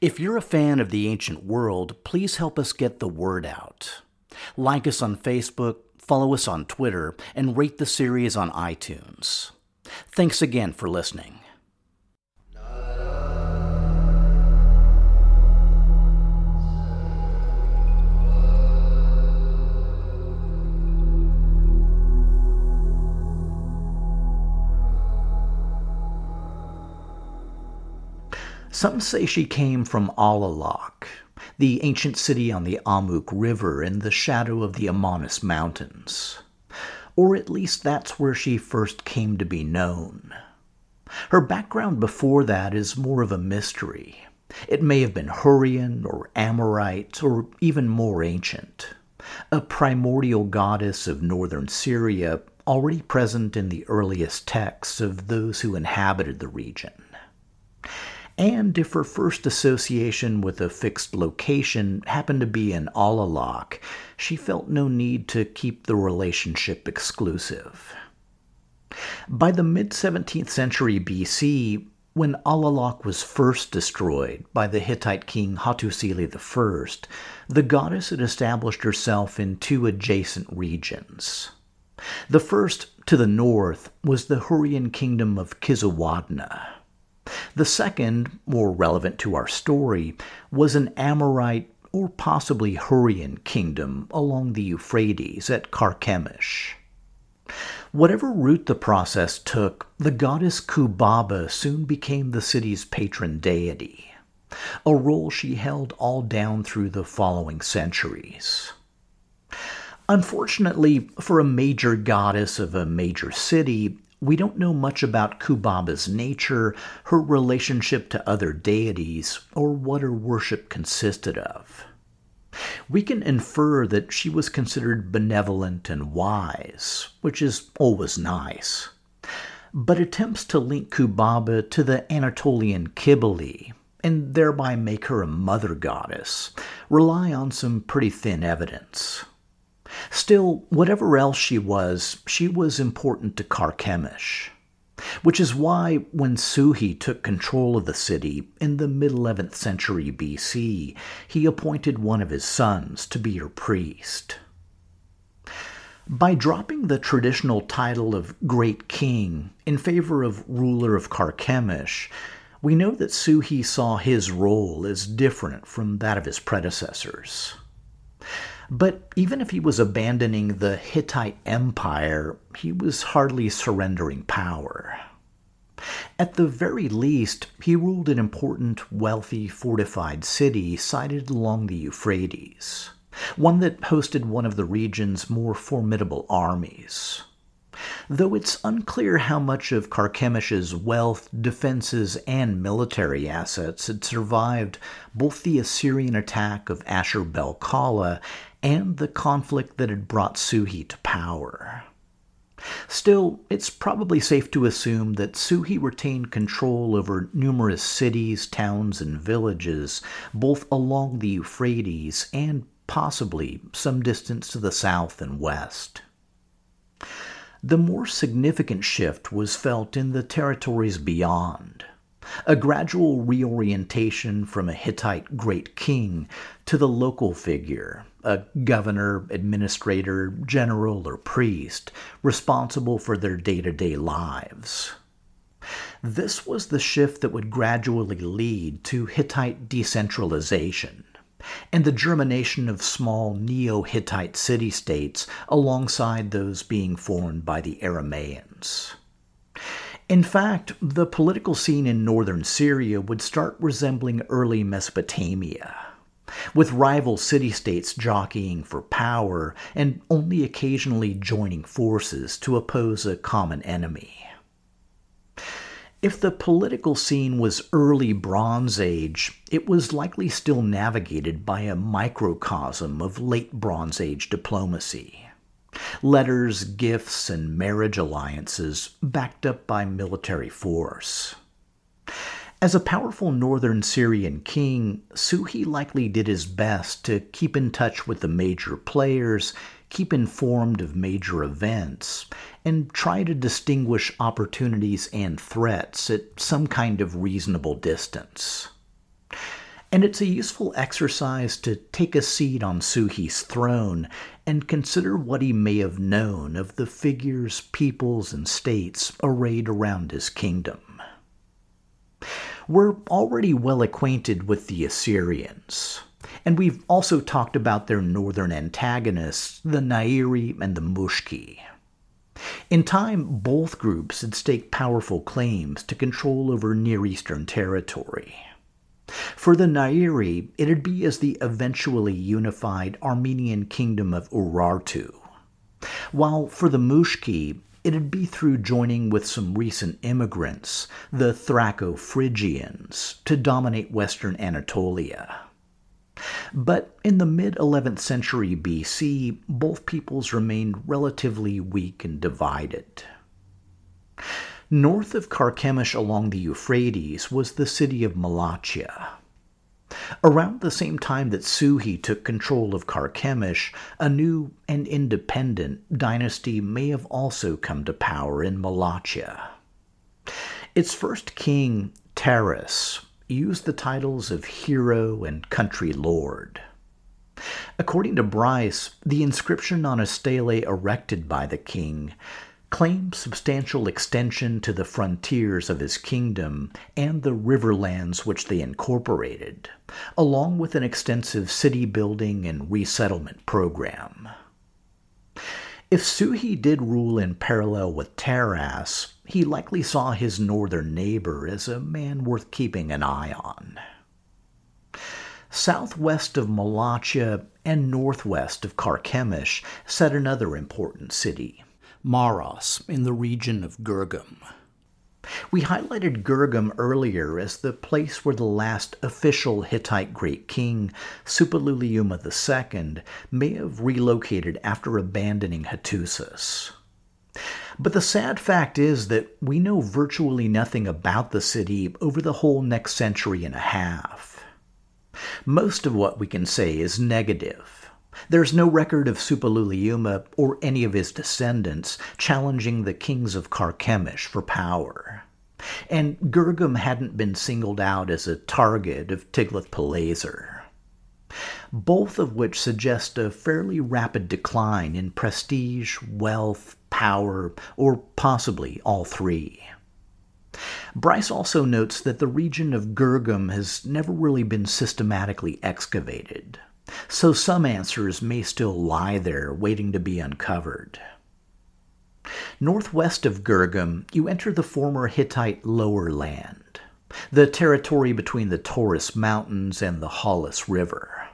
If you're a fan of the ancient world, please help us get the word out. Like us on Facebook, follow us on Twitter, and rate the series on iTunes. Thanks again for listening. Some say she came from Alalakh, the ancient city on the Amuq River in the shadow of the Amanus Mountains. Or at least that's where she first came to be known. Her background before that is more of a mystery. It may have been Hurrian or Amorite or even more ancient. A primordial goddess of northern Syria already present in the earliest texts of those who inhabited the region and if her first association with a fixed location happened to be in Alalakh, she felt no need to keep the relationship exclusive. By the mid 17th century BC, when Alalakh was first destroyed by the Hittite king Hattusili I, the goddess had established herself in two adjacent regions. The first, to the north, was the Hurrian kingdom of Kizzuwatna the second, more relevant to our story, was an Amorite or possibly Hurrian kingdom along the Euphrates at Carchemish. Whatever route the process took, the goddess Kubaba soon became the city's patron deity, a role she held all down through the following centuries. Unfortunately, for a major goddess of a major city, we don't know much about Kubaba's nature, her relationship to other deities, or what her worship consisted of. We can infer that she was considered benevolent and wise, which is always nice. But attempts to link Kubaba to the Anatolian Kybele, and thereby make her a mother goddess, rely on some pretty thin evidence. Still, whatever else she was, she was important to Carchemish. Which is why, when Suhi took control of the city in the mid 11th century BC, he appointed one of his sons to be her priest. By dropping the traditional title of Great King in favor of ruler of Carchemish, we know that Suhi saw his role as different from that of his predecessors. But even if he was abandoning the Hittite Empire, he was hardly surrendering power. At the very least, he ruled an important, wealthy, fortified city sited along the Euphrates, one that hosted one of the region's more formidable armies. Though it's unclear how much of Carchemish's wealth, defenses, and military assets had survived both the Assyrian attack of Ashur bel and the conflict that had brought Suhi to power. Still, it's probably safe to assume that Suhi retained control over numerous cities, towns, and villages, both along the Euphrates and possibly some distance to the south and west. The more significant shift was felt in the territories beyond a gradual reorientation from a Hittite great king to the local figure, a governor, administrator, general, or priest responsible for their day to day lives. This was the shift that would gradually lead to Hittite decentralization and the germination of small Neo Hittite city states alongside those being formed by the Aramaeans. In fact, the political scene in northern Syria would start resembling early Mesopotamia, with rival city states jockeying for power and only occasionally joining forces to oppose a common enemy. If the political scene was early Bronze Age, it was likely still navigated by a microcosm of late Bronze Age diplomacy. Letters, gifts, and marriage alliances backed up by military force. As a powerful northern Syrian king, Suhi likely did his best to keep in touch with the major players keep informed of major events, and try to distinguish opportunities and threats at some kind of reasonable distance. And it's a useful exercise to take a seat on Suhi's throne and consider what he may have known of the figures, peoples, and states arrayed around his kingdom. We're already well acquainted with the Assyrians. And we've also talked about their northern antagonists, the Nairi and the Mushki. In time, both groups had staked powerful claims to control over Near Eastern territory. For the Nairi, it'd be as the eventually unified Armenian kingdom of Urartu, while for the Mushki, it'd be through joining with some recent immigrants, the Thraco Phrygians, to dominate western Anatolia. But in the mid 11th century BC, both peoples remained relatively weak and divided. North of Carchemish along the Euphrates was the city of Malatya. Around the same time that Suhi took control of Carchemish, a new and independent dynasty may have also come to power in Malatya. Its first king, Taras, used the titles of hero and country lord. According to Bryce, the inscription on a stele erected by the king claimed substantial extension to the frontiers of his kingdom and the riverlands which they incorporated, along with an extensive city building and resettlement program. If Suhi did rule in parallel with Taras, he likely saw his northern neighbor as a man worth keeping an eye on. Southwest of Malatya and northwest of Carchemish sat another important city, Maros, in the region of Gurgum. We highlighted Gurgum earlier as the place where the last official Hittite great king, Suppiluliuma II, may have relocated after abandoning Hattusis. But the sad fact is that we know virtually nothing about the city over the whole next century and a half. Most of what we can say is negative. There's no record of Suppiluliuma or any of his descendants challenging the kings of Carchemish for power. And Gurgum hadn't been singled out as a target of Tiglath-Pileser. Both of which suggest a fairly rapid decline in prestige, wealth, power, or possibly all three. Bryce also notes that the region of Gurgum has never really been systematically excavated, so some answers may still lie there waiting to be uncovered. Northwest of Gurgum, you enter the former Hittite Lower Land, the territory between the Taurus Mountains and the Halys River.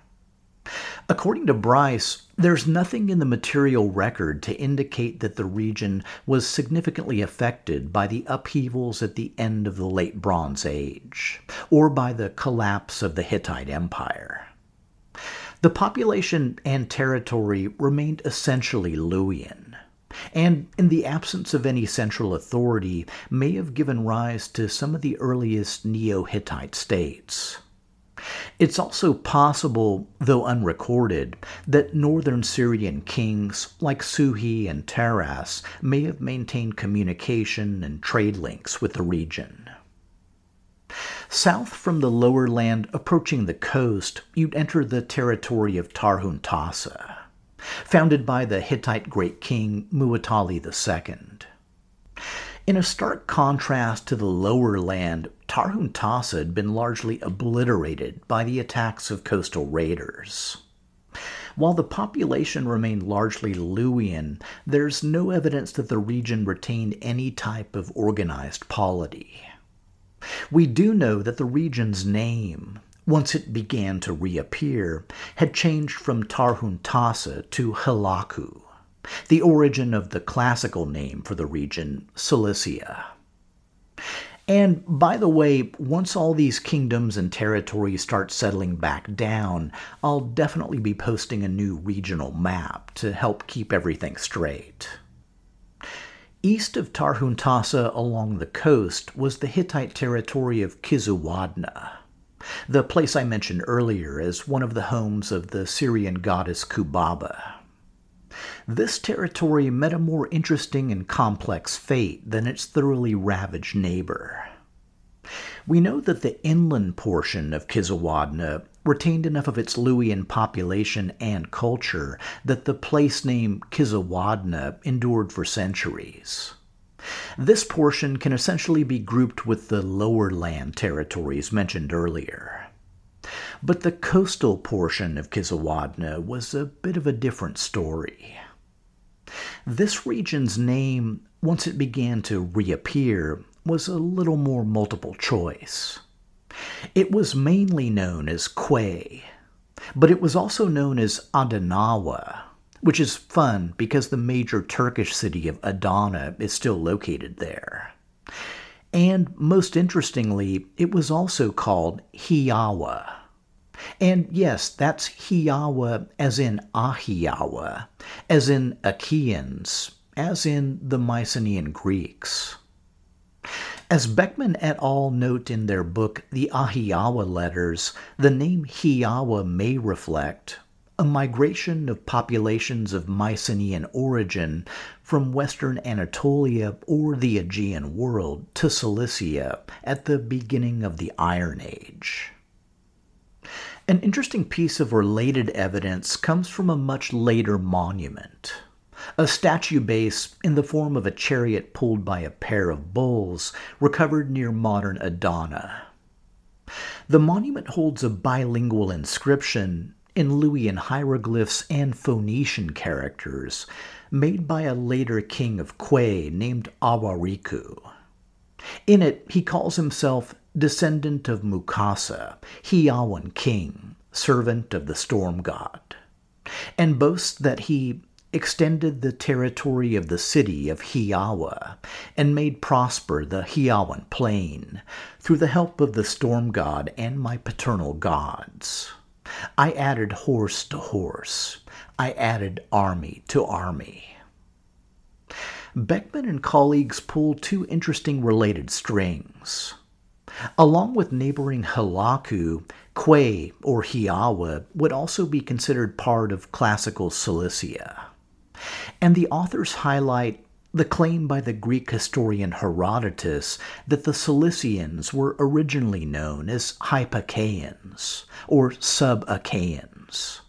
According to Bryce, there's nothing in the material record to indicate that the region was significantly affected by the upheavals at the end of the Late Bronze Age, or by the collapse of the Hittite Empire. The population and territory remained essentially Luwian, and in the absence of any central authority may have given rise to some of the earliest Neo Hittite states. It's also possible, though unrecorded, that northern Syrian kings like Suhi and Taras may have maintained communication and trade links with the region. South from the lower land approaching the coast, you'd enter the territory of Tarhuntassa, founded by the Hittite great king Muwatalli II. In a stark contrast to the lower land, Tarhuntassa had been largely obliterated by the attacks of coastal raiders. While the population remained largely Luwian, there's no evidence that the region retained any type of organized polity. We do know that the region's name, once it began to reappear, had changed from Tarhuntassa to Halaku, the origin of the classical name for the region, Cilicia. And by the way, once all these kingdoms and territories start settling back down, I'll definitely be posting a new regional map to help keep everything straight. East of Tarhuntassa along the coast was the Hittite territory of Kizzuwatna, the place I mentioned earlier as one of the homes of the Syrian goddess Kubaba. This territory met a more interesting and complex fate than its thoroughly ravaged neighbor. We know that the inland portion of Kizzuwatna retained enough of its Luwian population and culture that the place name Kizzuwatna endured for centuries. This portion can essentially be grouped with the lower land territories mentioned earlier. But the coastal portion of Kizzuwatna was a bit of a different story. This region's name, once it began to reappear, was a little more multiple choice. It was mainly known as Quay, but it was also known as Adanawa, which is fun because the major Turkish city of Adana is still located there. And most interestingly, it was also called Hiyawa. And yes, that's Hiyawa as in Ahiyawa, as in Achaeans, as in the Mycenaean Greeks. As Beckman et al. note in their book The Ahiyawa Letters, the name Hiyawa may reflect a migration of populations of Mycenaean origin from western Anatolia or the Aegean world to Cilicia at the beginning of the Iron Age. An interesting piece of related evidence comes from a much later monument a statue base in the form of a chariot pulled by a pair of bulls, recovered near modern Adana. The monument holds a bilingual inscription in Luwian hieroglyphs and Phoenician characters made by a later king of Quay named Awariku. In it, he calls himself descendant of Mukasa, Hiyawan king, servant of the storm god, and boasts that he extended the territory of the city of Hiyawa and made prosper the Hiyawan plain through the help of the storm god and my paternal gods. I added horse to horse. I added army to army. Beckman and colleagues pull two interesting related strings. Along with neighboring Halaku, Quay or Hiyawa would also be considered part of classical Cilicia. And the authors highlight the claim by the Greek historian Herodotus that the Cilicians were originally known as Hypachaeans or Sub-Achaeans.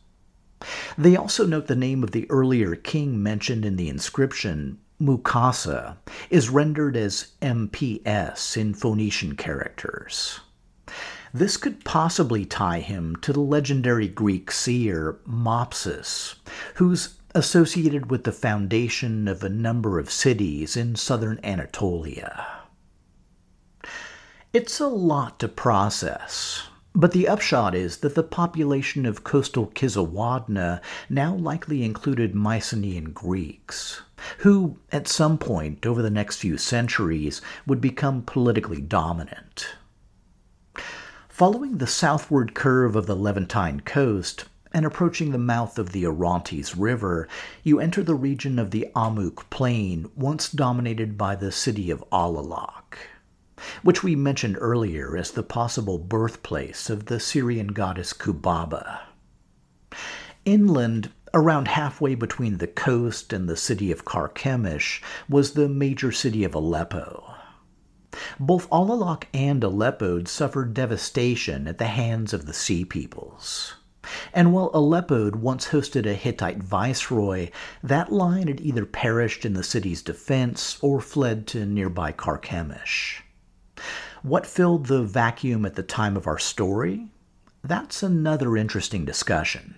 They also note the name of the earlier king mentioned in the inscription, Mukasa, is rendered as MPS in Phoenician characters. This could possibly tie him to the legendary Greek seer Mopsus, whose associated with the foundation of a number of cities in southern Anatolia. It's a lot to process, but the upshot is that the population of coastal Kizzuwatna now likely included Mycenaean Greeks, who, at some point over the next few centuries, would become politically dominant. Following the southward curve of the Levantine coast, and approaching the mouth of the Orontes River, you enter the region of the Amuq Plain, once dominated by the city of Alalakh, which we mentioned earlier as the possible birthplace of the Syrian goddess Kubaba. Inland, around halfway between the coast and the city of Carchemish, was the major city of Aleppo. Both Alalakh and Aleppo suffered devastation at the hands of the Sea Peoples And while Aleppo once hosted a Hittite viceroy, that line had either perished in the city's defense or fled to nearby Carchemish. What filled the vacuum at the time of our story? That's another interesting discussion.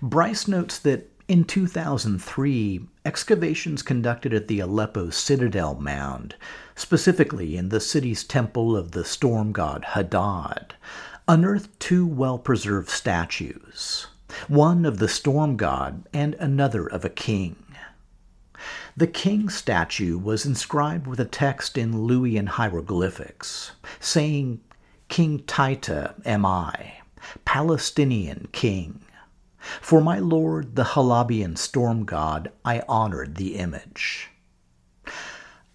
Bryce notes that in 2003, excavations conducted at the Aleppo Citadel Mound, specifically in the city's temple of the storm god Hadad, unearthed two well preserved statues, one of the storm god and another of a king. The king statue was inscribed with a text in Luwian hieroglyphics, saying, King Taita am I, Palestinian king. For my lord, the Halabian storm god, I honored the image.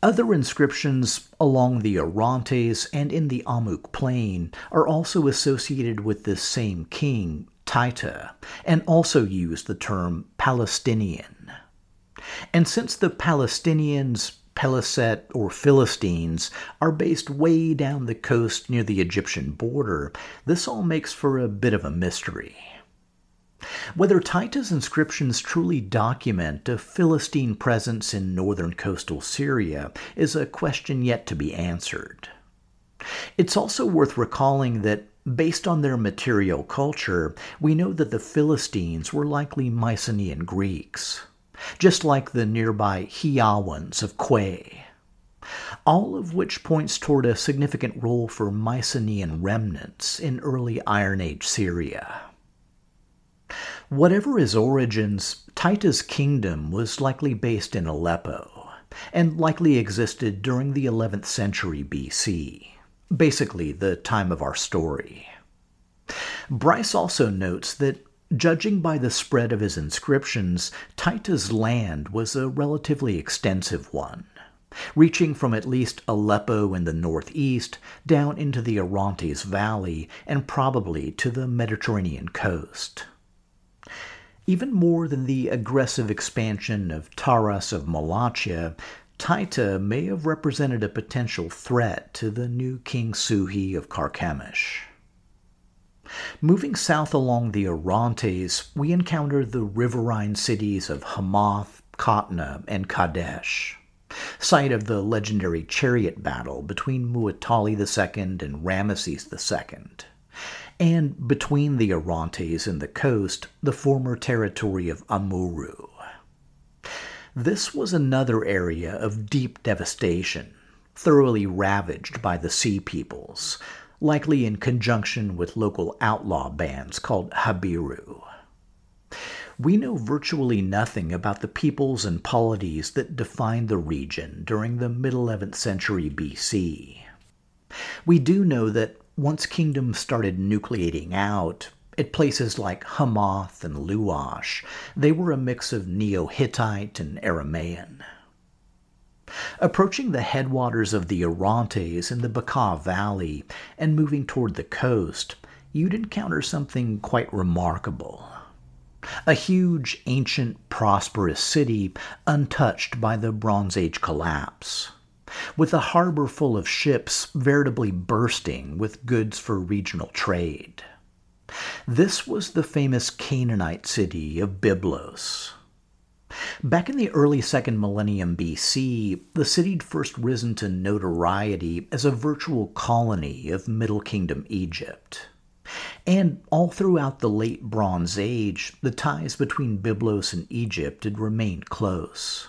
Other inscriptions along the Orontes and in the Amuq plain are also associated with this same king, Taita, and also use the term Palestinian. And since the Palestinians, Peliset, or Philistines are based way down the coast near the Egyptian border, this all makes for a bit of a mystery. Whether Taita's inscriptions truly document a Philistine presence in northern coastal Syria is a question yet to be answered. It's also worth recalling that, based on their material culture, we know that the Philistines were likely Mycenaean Greeks, just like the nearby Hiyawans of Quay all of which points toward a significant role for Mycenaean remnants in early Iron Age Syria. Whatever his origins, Taita's kingdom was likely based in Aleppo and likely existed during the 11th century BC, basically the time of our story. Bryce also notes that Judging by the spread of his inscriptions, Taita's land was a relatively extensive one, reaching from at least Aleppo in the northeast down into the Orontes Valley and probably to the Mediterranean coast. Even more than the aggressive expansion of Taras of Malatya, Taita may have represented a potential threat to the new King Suhi of Carchemish. Moving south along the Orontes, we encounter the riverine cities of Hamath, Qatna, and Kadesh, site of the legendary chariot battle between Muwatalli II and Ramesses II and between the Orontes and the coast, the former territory of Amurru. This was another area of deep devastation, thoroughly ravaged by the Sea Peoples, likely in conjunction with local outlaw bands called Habiru. We know virtually nothing about the peoples and polities that defined the region during the mid 11th century BC. We do know that once kingdoms started nucleating out, at places like Hamath and Luash, they were a mix of Neo Hittite and Aramaean. Approaching the headwaters of the Orontes in the Bekaa Valley and moving toward the coast, you'd encounter something quite remarkable. A huge, ancient, prosperous city untouched by the Bronze Age collapse with a harbor full of ships veritably bursting with goods for regional trade. This was the famous Canaanite city of Byblos. Back in the early second millennium BC, the city had first risen to notoriety as a virtual colony of Middle Kingdom Egypt. And all throughout the late Bronze Age, the ties between Byblos and Egypt had remained close.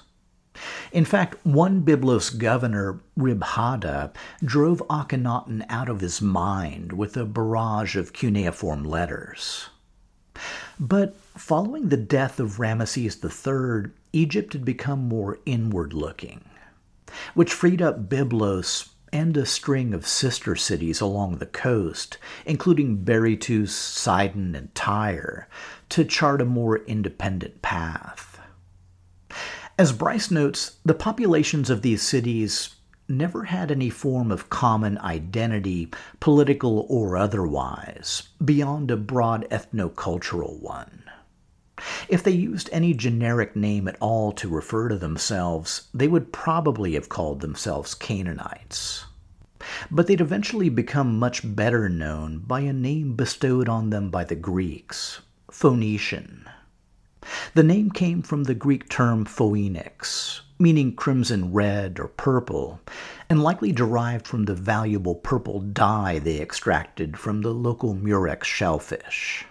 In fact, one Byblos governor, Rib-Hadda, drove Akhenaten out of his mind with a barrage of cuneiform letters. But following the death of Ramesses III, Egypt had become more inward looking, which freed up Byblos and a string of sister cities along the coast, including Berytus, Sidon, and Tyre, to chart a more independent path. As Bryce notes, the populations of these cities never had any form of common identity, political or otherwise, beyond a broad ethnocultural one. If they used any generic name at all to refer to themselves, they would probably have called themselves Canaanites. but they'd eventually become much better known by a name bestowed on them by the Greeks Phoenician. The name came from the Greek term phoenix, meaning crimson red or purple, and likely derived from the valuable purple dye they extracted from the local murex shellfish.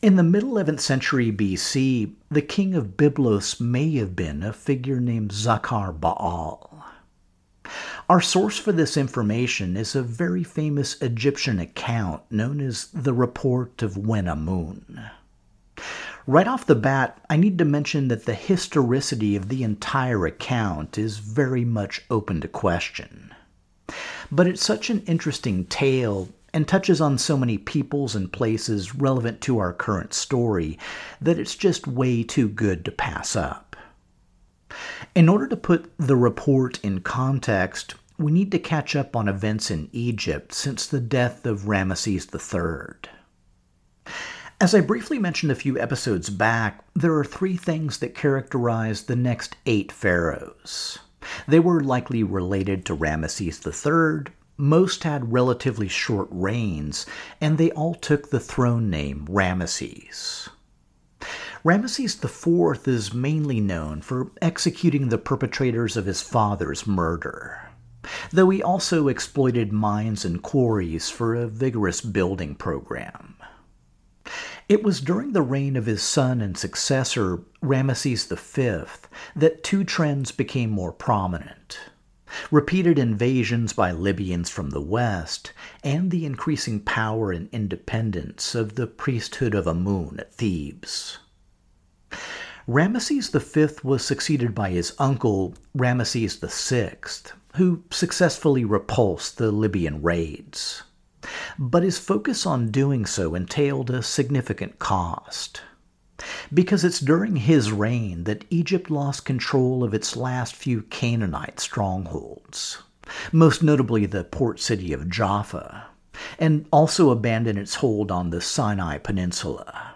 In the mid 11th century BC, the king of Byblos may have been a figure named Zakar Baal. Our source for this information is a very famous Egyptian account known as the Report of Wenamun. Right off the bat, I need to mention that the historicity of the entire account is very much open to question. But it's such an interesting tale and touches on so many peoples and places relevant to our current story that it's just way too good to pass up. In order to put the report in context, we need to catch up on events in Egypt since the death of Ramesses III. As I briefly mentioned a few episodes back, there are three things that characterize the next eight pharaohs. They were likely related to Ramesses III, most had relatively short reigns, and they all took the throne name Ramesses. Ramesses IV is mainly known for executing the perpetrators of his father's murder, though he also exploited mines and quarries for a vigorous building program. It was during the reign of his son and successor, Ramesses V, that two trends became more prominent repeated invasions by Libyans from the west, and the increasing power and independence of the priesthood of Amun at Thebes. Ramesses V was succeeded by his uncle, Ramesses VI, who successfully repulsed the Libyan raids. But his focus on doing so entailed a significant cost because it's during his reign that Egypt lost control of its last few Canaanite strongholds, most notably the port city of Jaffa, and also abandoned its hold on the Sinai Peninsula.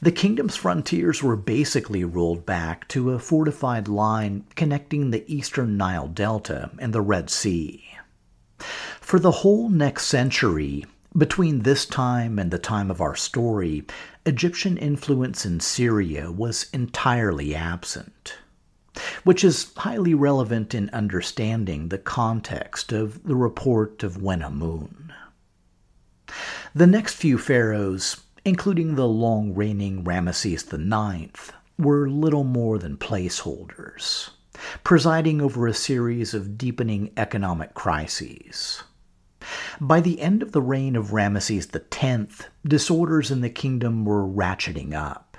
The kingdom's frontiers were basically rolled back to a fortified line connecting the eastern Nile Delta and the Red Sea. For the whole next century, between this time and the time of our story, Egyptian influence in Syria was entirely absent, which is highly relevant in understanding the context of the report of Wenamun. The next few pharaohs, including the long reigning Ramesses IX, were little more than placeholders, presiding over a series of deepening economic crises. By the end of the reign of Ramesses X, disorders in the kingdom were ratcheting up.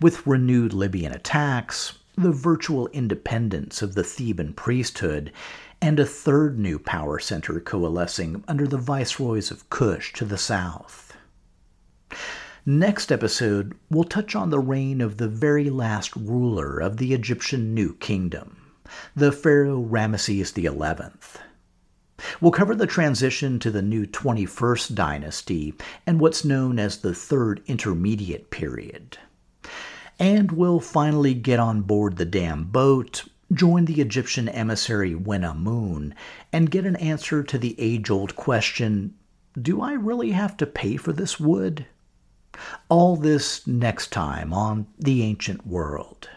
With renewed Libyan attacks, the virtual independence of the Theban priesthood, and a third new power center coalescing under the viceroys of Kush to the south. Next episode, we'll touch on the reign of the very last ruler of the Egyptian New Kingdom, the Pharaoh Ramesses XI. We'll cover the transition to the new 21st dynasty and what's known as the Third Intermediate Period. And we'll finally get on board the damn boat, join the Egyptian emissary Wenamun, and get an answer to the age old question do I really have to pay for this wood? All this next time on The Ancient World.